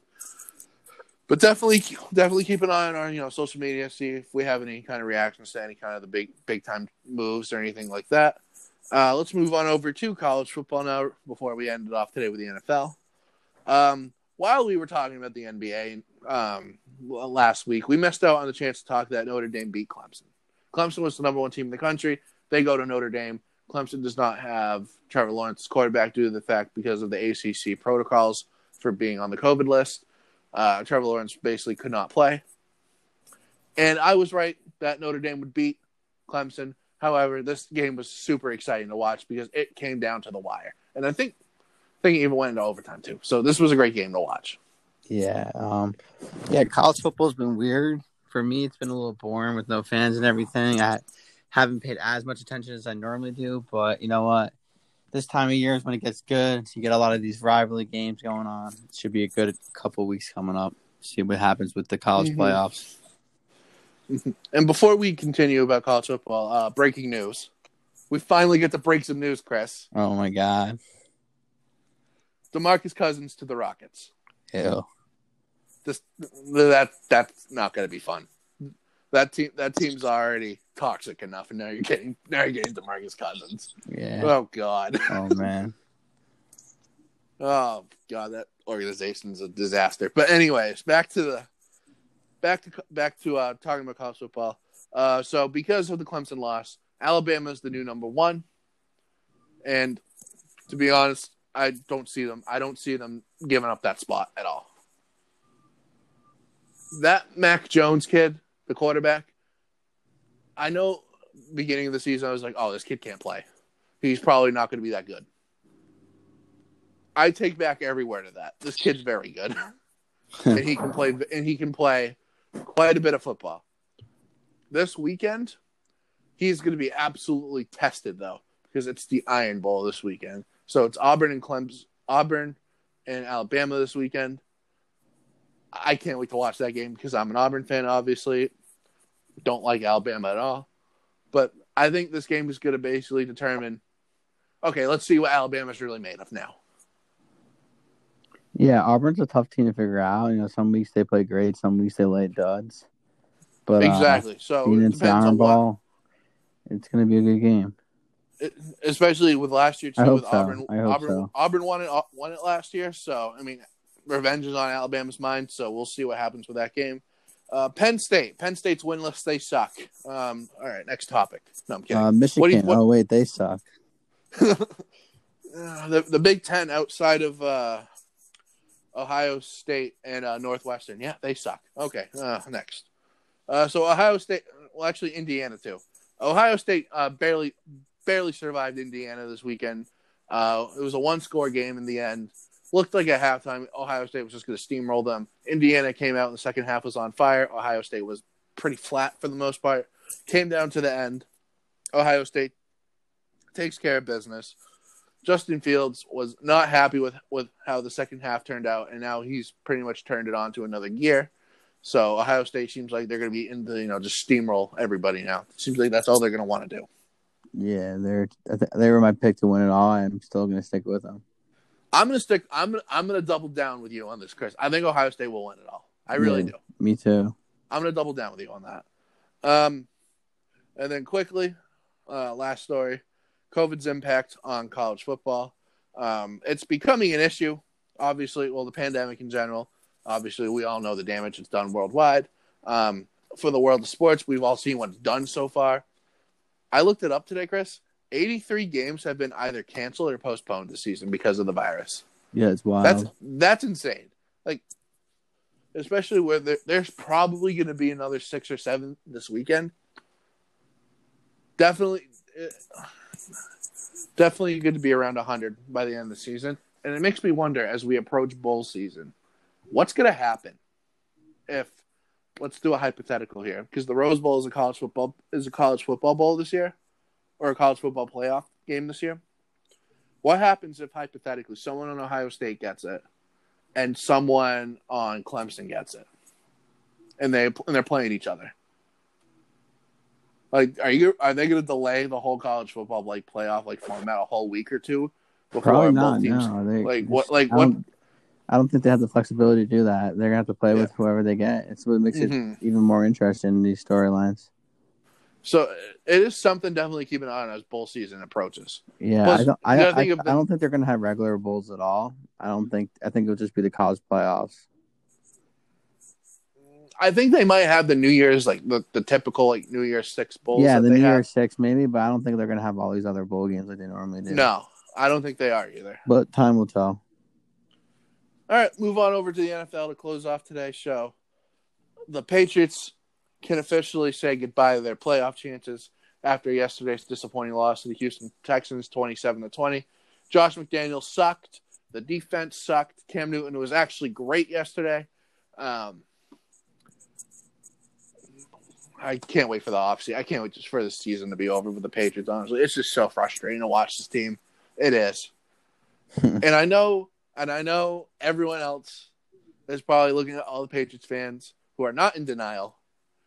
But definitely, definitely keep an eye on our you know social media. See if we have any kind of reactions to any kind of the big big time moves or anything like that. Uh, let's move on over to college football now before we end it off today with the NFL. Um, while we were talking about the NBA um, last week, we missed out on the chance to talk that Notre Dame beat Clemson. Clemson was the number one team in the country. They go to Notre Dame. Clemson does not have Trevor Lawrence quarterback due to the fact because of the ACC protocols for being on the COVID list. Uh, Trevor Lawrence basically could not play. And I was right that Notre Dame would beat Clemson. However, this game was super exciting to watch because it came down to the wire. And I think think it even went into overtime too. So this was a great game to watch. Yeah, um, yeah. College football's been weird for me. It's been a little boring with no fans and everything. I haven't paid as much attention as I normally do, but you know what? This time of year is when it gets good. You get a lot of these rivalry games going on. It should be a good couple weeks coming up. See what happens with the college Mhm. playoffs. And before we continue about college football, uh, breaking news. We finally get to break some news, Chris. Oh my god! DeMarcus Cousins to the Rockets. Yeah. This that that's not going to be fun. That team that team's already toxic enough, and now you're getting now you're getting DeMarcus Cousins. Yeah. Oh God. Oh man. Oh God, that organization's a disaster. But anyways, back to the back to back to uh, talking about college football. Uh, so because of the Clemson loss, Alabama's the new number one, and to be honest, I don't see them. I don't see them giving up that spot at all. That Mac Jones kid, the quarterback, I know beginning of the season, I was like, "Oh, this kid can't play. He's probably not going to be that good." I take back every word of that. This kid's very good, and he can play. And he can play quite a bit of football. This weekend, he's going to be absolutely tested though, because it's the Iron Bowl this weekend. So it's Auburn and Clemson, Auburn and Alabama this weekend. I can't wait to watch that game because I'm an Auburn fan, obviously. Don't like Alabama at all. But I think this game is going to basically determine okay, let's see what Alabama's really made of now. Yeah, Auburn's a tough team to figure out. You know, some weeks they play great, some weeks they lay duds. But exactly. Uh, so it it's on ball. It's going to be a good game. Especially with last year too. I with so. Auburn, Auburn, so. Auburn won it won it last year. So I mean, revenge is on Alabama's mind. So we'll see what happens with that game. Uh, Penn State. Penn State's winless. They suck. Um, all right, next topic. No, I'm kidding. Uh, Michigan. What you- what- Oh wait, they suck. The the Big Ten outside of uh, Ohio State and uh, Northwestern, yeah, they suck. Okay, uh, next. Uh, so Ohio State, well, actually Indiana too. Ohio State uh, barely barely survived Indiana this weekend. Uh, it was a one score game in the end. Looked like at halftime Ohio State was just going to steamroll them. Indiana came out in the second half was on fire. Ohio State was pretty flat for the most part. Came down to the end. Ohio State takes care of business. Justin Fields was not happy with, with how the second half turned out, and now he's pretty much turned it on to another gear. So Ohio State seems like they're going to be in the you know just steamroll everybody now. Seems like that's all they're going to want to do. Yeah, they're they were my pick to win it all. I'm still going to stick with them. I'm going to stick. I'm gonna, I'm going to double down with you on this, Chris. I think Ohio State will win it all. I really Yeah. do. Me too. I'm going to double down with you on that. Um, and then quickly, uh, last story: COVID's impact on college football. Um, it's becoming an issue. Obviously, well, the pandemic in general. Obviously, we all know the damage it's done worldwide. Um, for the world of sports, we've all seen what's done so far. I looked it up today, Chris. 83 games have been either canceled or postponed this season because of the virus. Yeah, it's wild. That's that's insane. Like, especially where there, there's probably going to be another six or seven this weekend. Definitely, uh, definitely good to be around hundred by the end of the season, and it makes me wonder as we approach bowl season, what's going to happen if let's do a hypothetical here because the Rose Bowl is a college football is a college football bowl this year, or a college football playoff game this year. What happens if hypothetically someone on Ohio State gets it, and someone on Clemson gets it, and they and they're playing each other? Like, are you are they going to delay the whole college football like playoff like format a whole week or two before Probably both not. teams? No, they, Like what? Like what? I don't think they have the flexibility to do that. They're gonna have to play Yeah. with whoever they get. It's what makes Mhm. it even more interesting in these storylines. So it is something definitely keep an eye on as bowl season approaches. Yeah, Plus, I don't. I, I, think the- I don't think they're gonna have regular bowls at all. I don't think. I think it'll just be the college playoffs. I think they might have the New Year's like the, the typical like New Year's six bowls. yeah, the New have. Year's Six maybe, but I don't think they're gonna have all these other bowl games like they normally do. No, I don't think they are either. but time will tell. All right, move on over to the NFL to close off today's show. The Patriots can officially say goodbye to their playoff chances after yesterday's disappointing loss to the Houston Texans, twenty-seven to twenty. Josh McDaniel sucked. The defense sucked. Cam Newton was actually great yesterday. Um, I can't wait for the offseason. I can't wait just for the season to be over with the Patriots. Honestly, it's just so frustrating to watch this team. It is, and I know, and I know everyone else is probably looking at all the Patriots fans who are not in denial,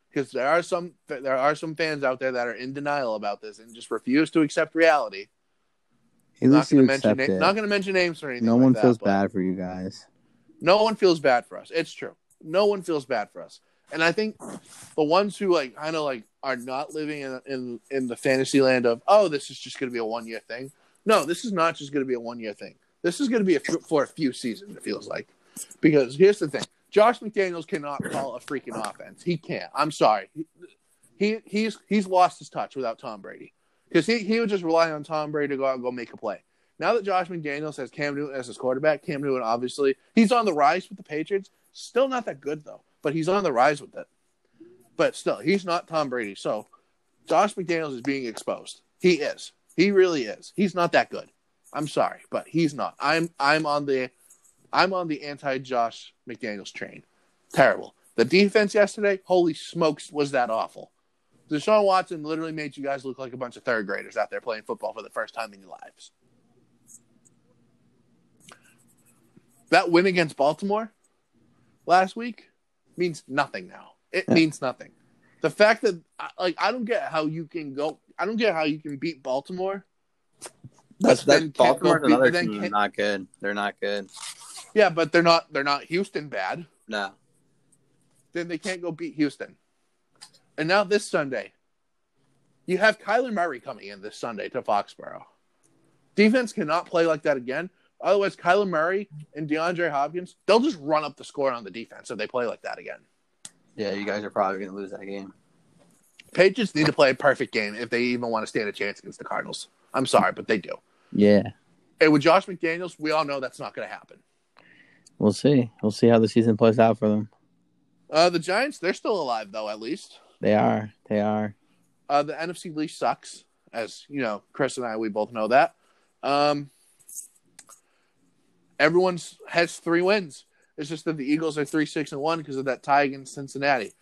because there are some there are some fans out there that are in denial about this and just refuse to accept reality. At Not going to mention na- not going to mention names or anything. no like one that, feels bad for you guys. no one feels bad for us. It's true. No one feels bad for us. And I think the ones who like kind of like are not living in in in the fantasy land of oh this is just going to be a one year thing. No, this is not just going to be a one year thing. This is going to be a, for a few seasons. It feels like because here's the thing: Josh McDaniels cannot call a freaking offense. He can't. I'm sorry. He he's he's lost his touch without Tom Brady because he he would just rely on Tom Brady to go out and go make a play. Now that Josh McDaniels has Cam Newton as his quarterback, Cam Newton obviously he's on the rise with the Patriots. Still not that good though, but he's on the rise with it. But still, he's not Tom Brady. So Josh McDaniels is being exposed. He is. He really is. He's not that good. I'm sorry, but he's not. I'm I'm on the I'm on the anti Josh McDaniels train. Terrible. The defense yesterday, holy smokes, was that awful. Deshaun Watson literally made you guys look like a bunch of third graders out there playing football for the first time in your lives. That win against Baltimore last week means nothing now. It Yeah. means nothing. The fact that like I don't get how you can go I don't get how you can beat Baltimore. That's then Baltimore's another then team. can't- Not good. They're not good. Yeah, but they're not they're not Houston bad. No. Then they can't go beat Houston. And now this Sunday, you have Kyler Murray coming in this Sunday to Foxborough. Defense cannot play like that again. Otherwise, Kyler Murray and DeAndre Hopkins, they'll just run up the score on the defense if they play like that again. Yeah, you guys are probably going to lose that game. Patriots need to play a perfect game if they even want to stand a chance against the Cardinals. I'm sorry, but they do. Yeah. And with Josh McDaniels, we all know that's not going to happen. We'll see. We'll see how the season plays out for them. Uh, the Giants, they're still alive, though, at least. They are. They are. Uh, the NFC least sucks, as you know, Chris and I, we both know that. Um, everyone's has three wins. It's just that the Eagles are three six and one because of that tie against Cincinnati.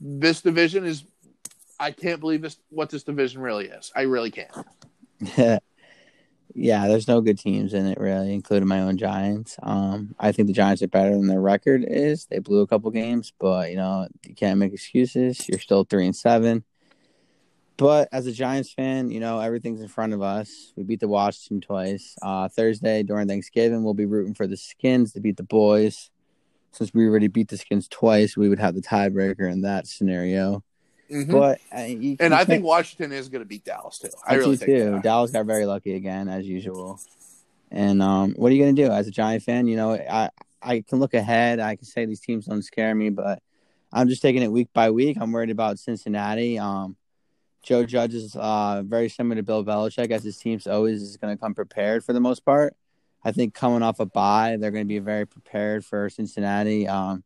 This division is, I can't believe this what this division really is. I really can't. yeah, there's no good teams in it really, including my own Giants. Um, I think the Giants are better than their record is. They blew a couple games, but you know you can't make excuses. You're still three and seven. But as a Giants fan, you know everything's in front of us. We beat the Washington twice. Uh, Thursday during Thanksgiving, we'll be rooting for the Skins to beat the Boys. Since we already beat the Skins twice, we would have the tiebreaker in that scenario. Mhm. But uh, you, and you I think Washington is going to beat Dallas too. I I really too. are. Dallas got very lucky again, as usual. And um, what are you going to do as a Giant fan? You know, I I can look ahead. I can say these teams don't scare me, but I'm just taking it week by week. I'm worried about Cincinnati. Um, Joe Judge is uh, very similar to Bill Belichick, as his team's always is going to come prepared for the most part. I think coming off a bye, they're going to be very prepared for Cincinnati. Um,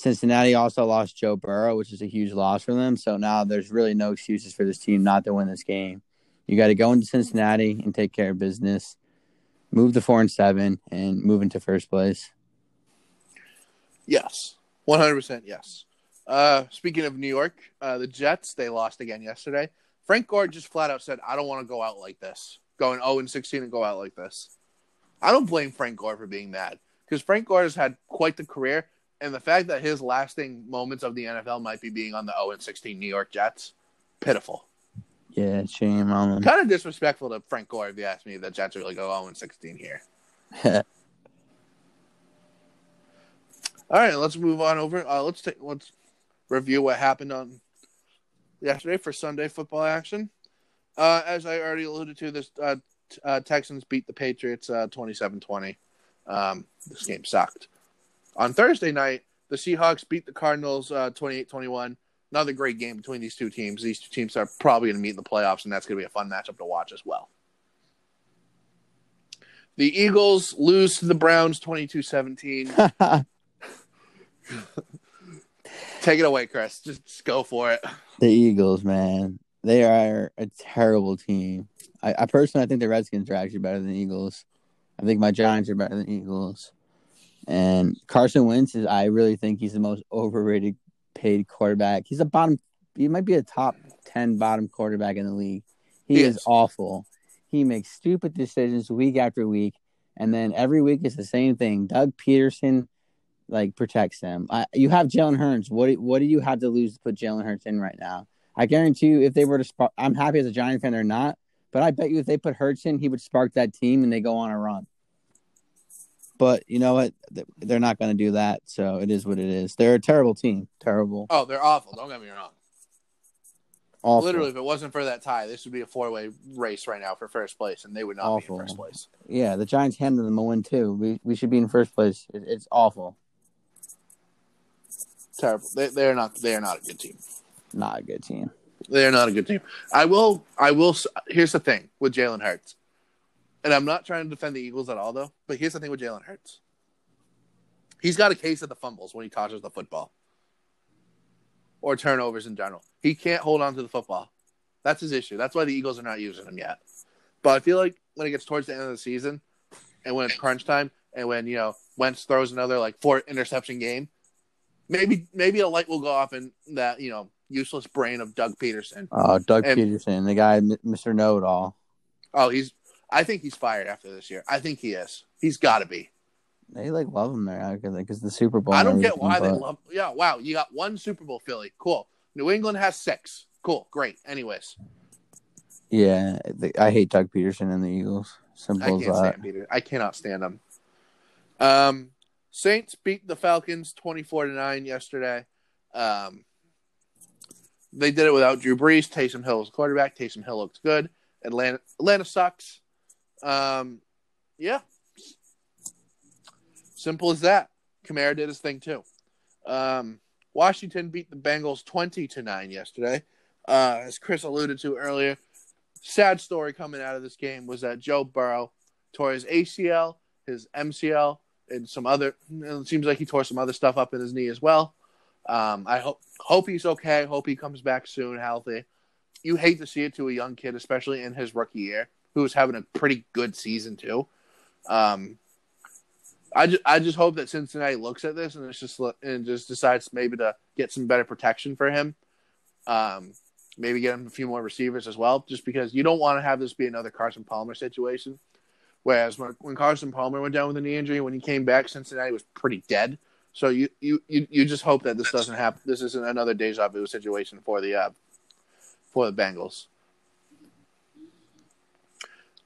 Cincinnati also lost Joe Burrow, which is a huge loss for them. So now there's really no excuses for this team not to win this game. You got to go into Cincinnati and take care of business, move to four and seven, and move into first place. Yes, one hundred percent. Yes. Uh, speaking of New York, uh, the Jets they lost again yesterday. Frank Gore just flat out said, "I don't want to go out like this, going zero and sixteen and go out like this." I don't blame Frank Gore for being mad because Frank Gore has had quite the career, and the fact that his lasting moments of the NFL might be being on the zero and sixteen New York Jets, pitiful. Yeah, shame on them. Kind of disrespectful to Frank Gore if you ask me. The Jets really go zero and sixteen here. All right, let's move on over. Uh, let's take let's review what happened on yesterday for Sunday football action. Uh, as I already alluded to, this uh, t- uh, Texans beat the Patriots uh, 27-20. Um, this game sucked. On Thursday night, the Seahawks beat the Cardinals uh, 28-21. Another great game between these two teams. These two teams are probably going to meet in the playoffs, and that's going to be a fun matchup to watch as well. The Eagles lose to the Browns 22-17. Take it away, Chris. Just, just go for it. the Eagles, man, they are a terrible team. I, I personally, I think the Redskins are actually better than the Eagles. I think my Giants are better than the Eagles. And Carson Wentz is, I really think he's the most overrated paid quarterback. He's a bottom, he might be a top 10 bottom quarterback in the league. He, He is. is. awful. He makes stupid decisions week after week. And then every week is the same thing. Doug Pederson, like, protects them. I, you have Jalen Hurts. What, do- what do you have to lose to put Jalen Hurts in right now? I guarantee you, if they were to spark, I'm happy as a Giant fan or not, but I bet you if they put Hurts in, he would spark that team and they go on a run. But you know what? They're not going to do that. So it is what it is. They're a terrible team. Terrible. Oh, they're awful. Don't get me wrong. Awful. Literally, if it wasn't for that tie, this would be a four-way race right now for first place, and they would not Awful. be in first place. Yeah, the Giants handed them a win too. We we should be in first place. It, it's awful. Terrible. They, they're not. They are not a good team. Not a good team. They are not a good team. I will. I will. Here's the thing with Jalen Hurts, and I'm not trying to defend the Eagles at all, though. But here's the thing with Jalen Hurts. He's got a case of the fumbles when he tosses the football. or turnovers in general. He can't hold on to the football. That's his issue. That's why the Eagles are not using him yet. But I feel like when it gets towards the end of the season and when it's crunch time and when, you know, Wentz throws another like four interception game, maybe maybe a light will go off in that, you know, useless brain of Doug Pederson. Oh, Doug And- Peterson, the guy, Mr. Know It All. Oh, he's I think he's fired after this year. I think he is. He's got to be. They like love him there because the Super Bowl. I don't get why they love. Yeah, wow. You got one Super Bowl, Philly. Cool. New England has six. Cool. Great. Anyways, Yeah, the, I hate Doug Pederson and the Eagles. I Simple as can't that. stand Peter. I cannot stand them. Um, Saints beat the Falcons twenty-four to nine yesterday. Um, they did it without Drew Brees. Taysom Hill was quarterback. Taysom Hill looks good. Atlanta, Atlanta sucks. Um, yeah, simple as that. Kamara did his thing too. Um, Washington beat the Bengals twenty to nine yesterday. Uh, as Chris alluded to earlier, sad story coming out of this game was that Joe Burrow tore his ACL, his MCL, and some other. It seems like he tore some other stuff up in his knee as well. Um, I hope hope he's okay. Hope he comes back soon, healthy. You hate to see it to a young kid, especially in his rookie year, who was having a pretty good season too. Um, I just, I just hope that Cincinnati looks at this and it's just and just decides maybe to get some better protection for him. Um, maybe get him a few more receivers as well, just because you don't want to have this be another Carson Palmer situation. Whereas when, when Carson Palmer went down with a knee injury, when he came back, Cincinnati was pretty dead. So you you, you, you just hope that this doesn't happen. This isn't another deja vu situation for the uh, for the Bengals.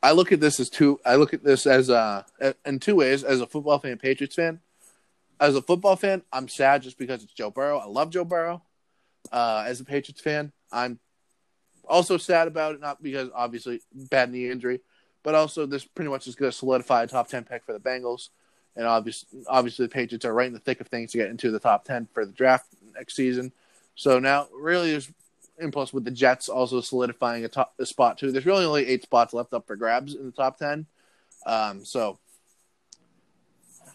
I look at this as two. I look at this as uh in two ways. As a football fan, Patriots fan. As a football fan, I'm sad just because it's Joe Burrow. I love Joe Burrow. Uh, as a Patriots fan, I'm also sad about it, not because obviously bad knee injury, but also this pretty much is going to solidify a top ten pick for the Bengals, and obviously, obviously the Patriots are right in the thick of things to get into the top ten for the draft next season. So now, really, there's and plus with the Jets also solidifying a top a spot too. There's really only eight spots left up for grabs in the top ten. Um, so,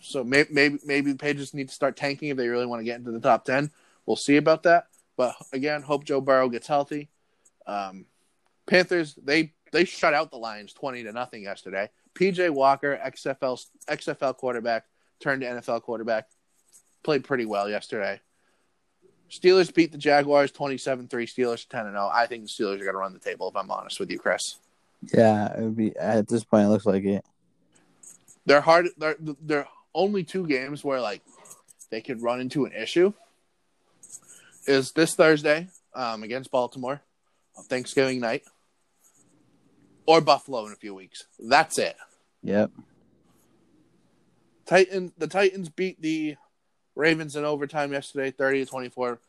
so maybe maybe maybe Patriots need to start tanking if they really want to get into the top ten. We'll see about that. But again, hope Joe Burrow gets healthy. Um, Panthers they they shut out the Lions twenty to nothing yesterday. PJ Walker, XFL XFL quarterback, turned to NFL quarterback, played pretty well yesterday. Steelers beat the Jaguars 27-3. Steelers 10 and 0. I think the Steelers are going to run the table if I'm honest with you, Chris. Yeah, it would be at this point. It looks like it. They're hard they're they're only two games where like they could run into an issue. Is this Thursday um, against Baltimore on Thanksgiving night or Buffalo in a few weeks. That's it. Yep. Titan the Titans beat the Ravens in overtime yesterday, thirty to twenty four.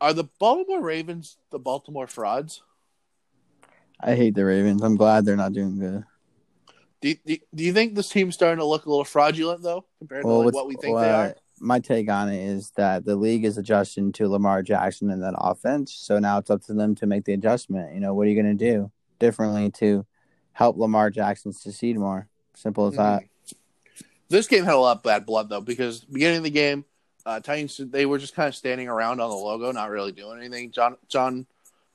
Are the Baltimore Ravens the Baltimore frauds? I hate the Ravens. I'm glad they're not doing good. Do, do, do you think this team's starting to look a little fraudulent though, compared to like, what we think well, they are? My take on it is that the league is adjusting to Lamar Jackson and that offense. So now it's up to them to make the adjustment. You know, what are you going to do differently to help Lamar Jackson succeed more? Simple as mm-hmm. that. This game had a lot of bad blood though, because beginning of the game, uh, Titans they were just kind of standing around on the logo, not really doing anything. John John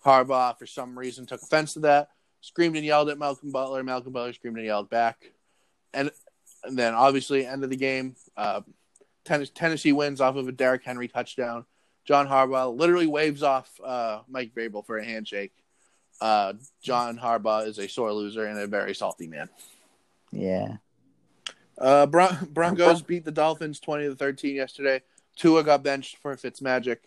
Harbaugh, for some reason, took offense to that, screamed and yelled at Malcolm Butler. Malcolm Butler screamed and yelled back, and and then obviously end of the game, uh, Tennessee, Tennessee wins off of a Derrick Henry touchdown. John Harbaugh literally waves off uh, Mike Vrabel for a handshake. Uh, John Harbaugh is a sore loser and a very salty man. Yeah. Uh, Bron- Broncos beat the Dolphins twenty to thirteen yesterday. Tua got benched for Fitzmagic.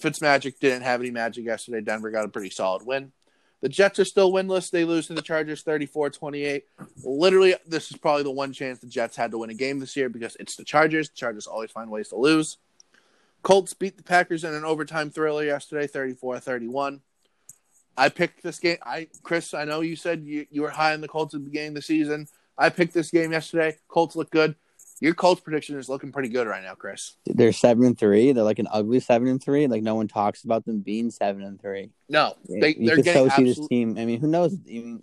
Fitzmagic didn't have any magic yesterday. Denver got a pretty solid win. The Jets are still winless. They lose to the Chargers 34-28. Literally, this is probably the one chance the Jets had to win a game this year because it's the Chargers. The Chargers always find ways to lose. Colts beat the Packers in an overtime thriller yesterday, 34-31. I picked this game. I Chris, I know you said you, you were high on the Colts at the beginning of the season. I picked this game yesterday. Colts look good. Your Colts prediction is looking pretty good right now, Chris. They're seven and three. They're like an ugly seven and three. Like no one talks about them being seven and three. No, they you they're could getting so see this team. I mean, who knows? Even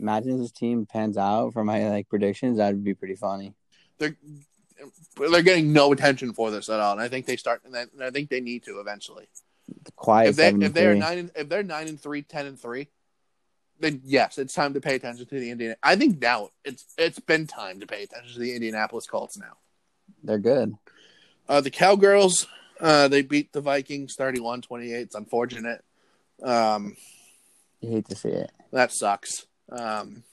imagine if this team pans out for my like predictions. That would be pretty funny. they're they're getting no attention for this at all, and I think they start and I, think they need to eventually. quiet. if they if they are nine and, if they're nine and three, 10 and three, then yes, it's time to pay attention to the Indian. I think now it's it's been time to pay attention to the Indianapolis Colts now. they're good. Uh, the Cowgirls, uh, they beat the Vikings 31-28. It's unfortunate. Um, You hate to see it. that sucks. Um,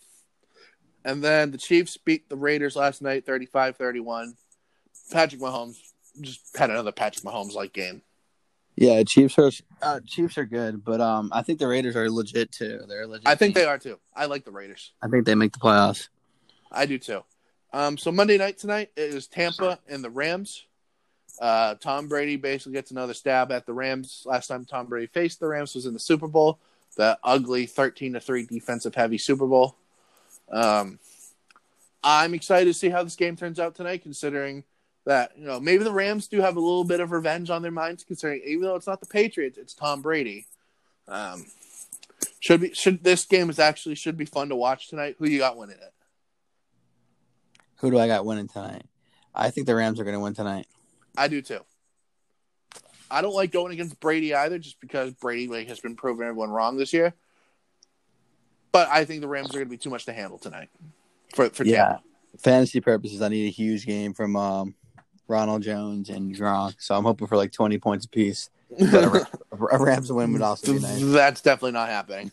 and then the Chiefs beat the Raiders last night 35-31. Patrick Mahomes just had another Patrick Mahomes like game. Yeah, Chiefs are uh, Chiefs are good, but um, I think the Raiders are legit too. They're legit. I think team. they are too. I like the Raiders. I think they make the playoffs. I do too. Um, so Monday night tonight is Tampa and the Rams. Uh, Tom Brady basically gets another stab at the Rams. Last time Tom Brady faced the Rams was in the Super Bowl, the ugly thirteen to three defensive heavy Super Bowl. Um, I'm excited to see how this game turns out tonight, considering that you know maybe the Rams do have a little bit of revenge on their minds, considering even though it's not the Patriots, it's Tom Brady. Um, should be should this game is actually should be fun to watch tonight. Who you got winning it? Who do I got winning tonight? I think the Rams are going to win tonight. I do too. I don't like going against Brady either, just because Brady like, has been proving everyone wrong this year. But I think the Rams are going to be too much to handle tonight. For for Yeah. Tampa. Fantasy purposes, I need a huge game from um, Ronald Jones and Gronk, so I'm hoping for like 20 points apiece. But a, a Rams win would also be nice. That's definitely not happening.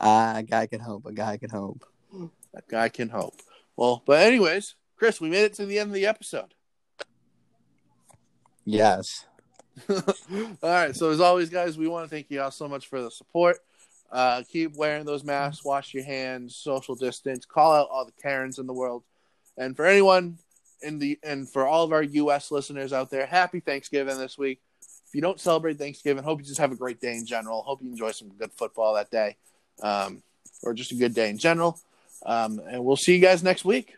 Ah, a guy can hope. A guy can hope. A guy can hope. Well, but anyways, Chris, we made it to the end of the episode. Yes. All right. So as always, guys, we want to thank you all so much for the support. Uh, keep wearing those masks, wash your hands, social distance, call out all the Karens in the world. And for anyone in the and for all of our US listeners out there, happy Thanksgiving this week. If you don't celebrate Thanksgiving, hope you just have a great day in general. Hope you enjoy some good football that day. Um, or just a good day in general. Um, and we'll see you guys next week.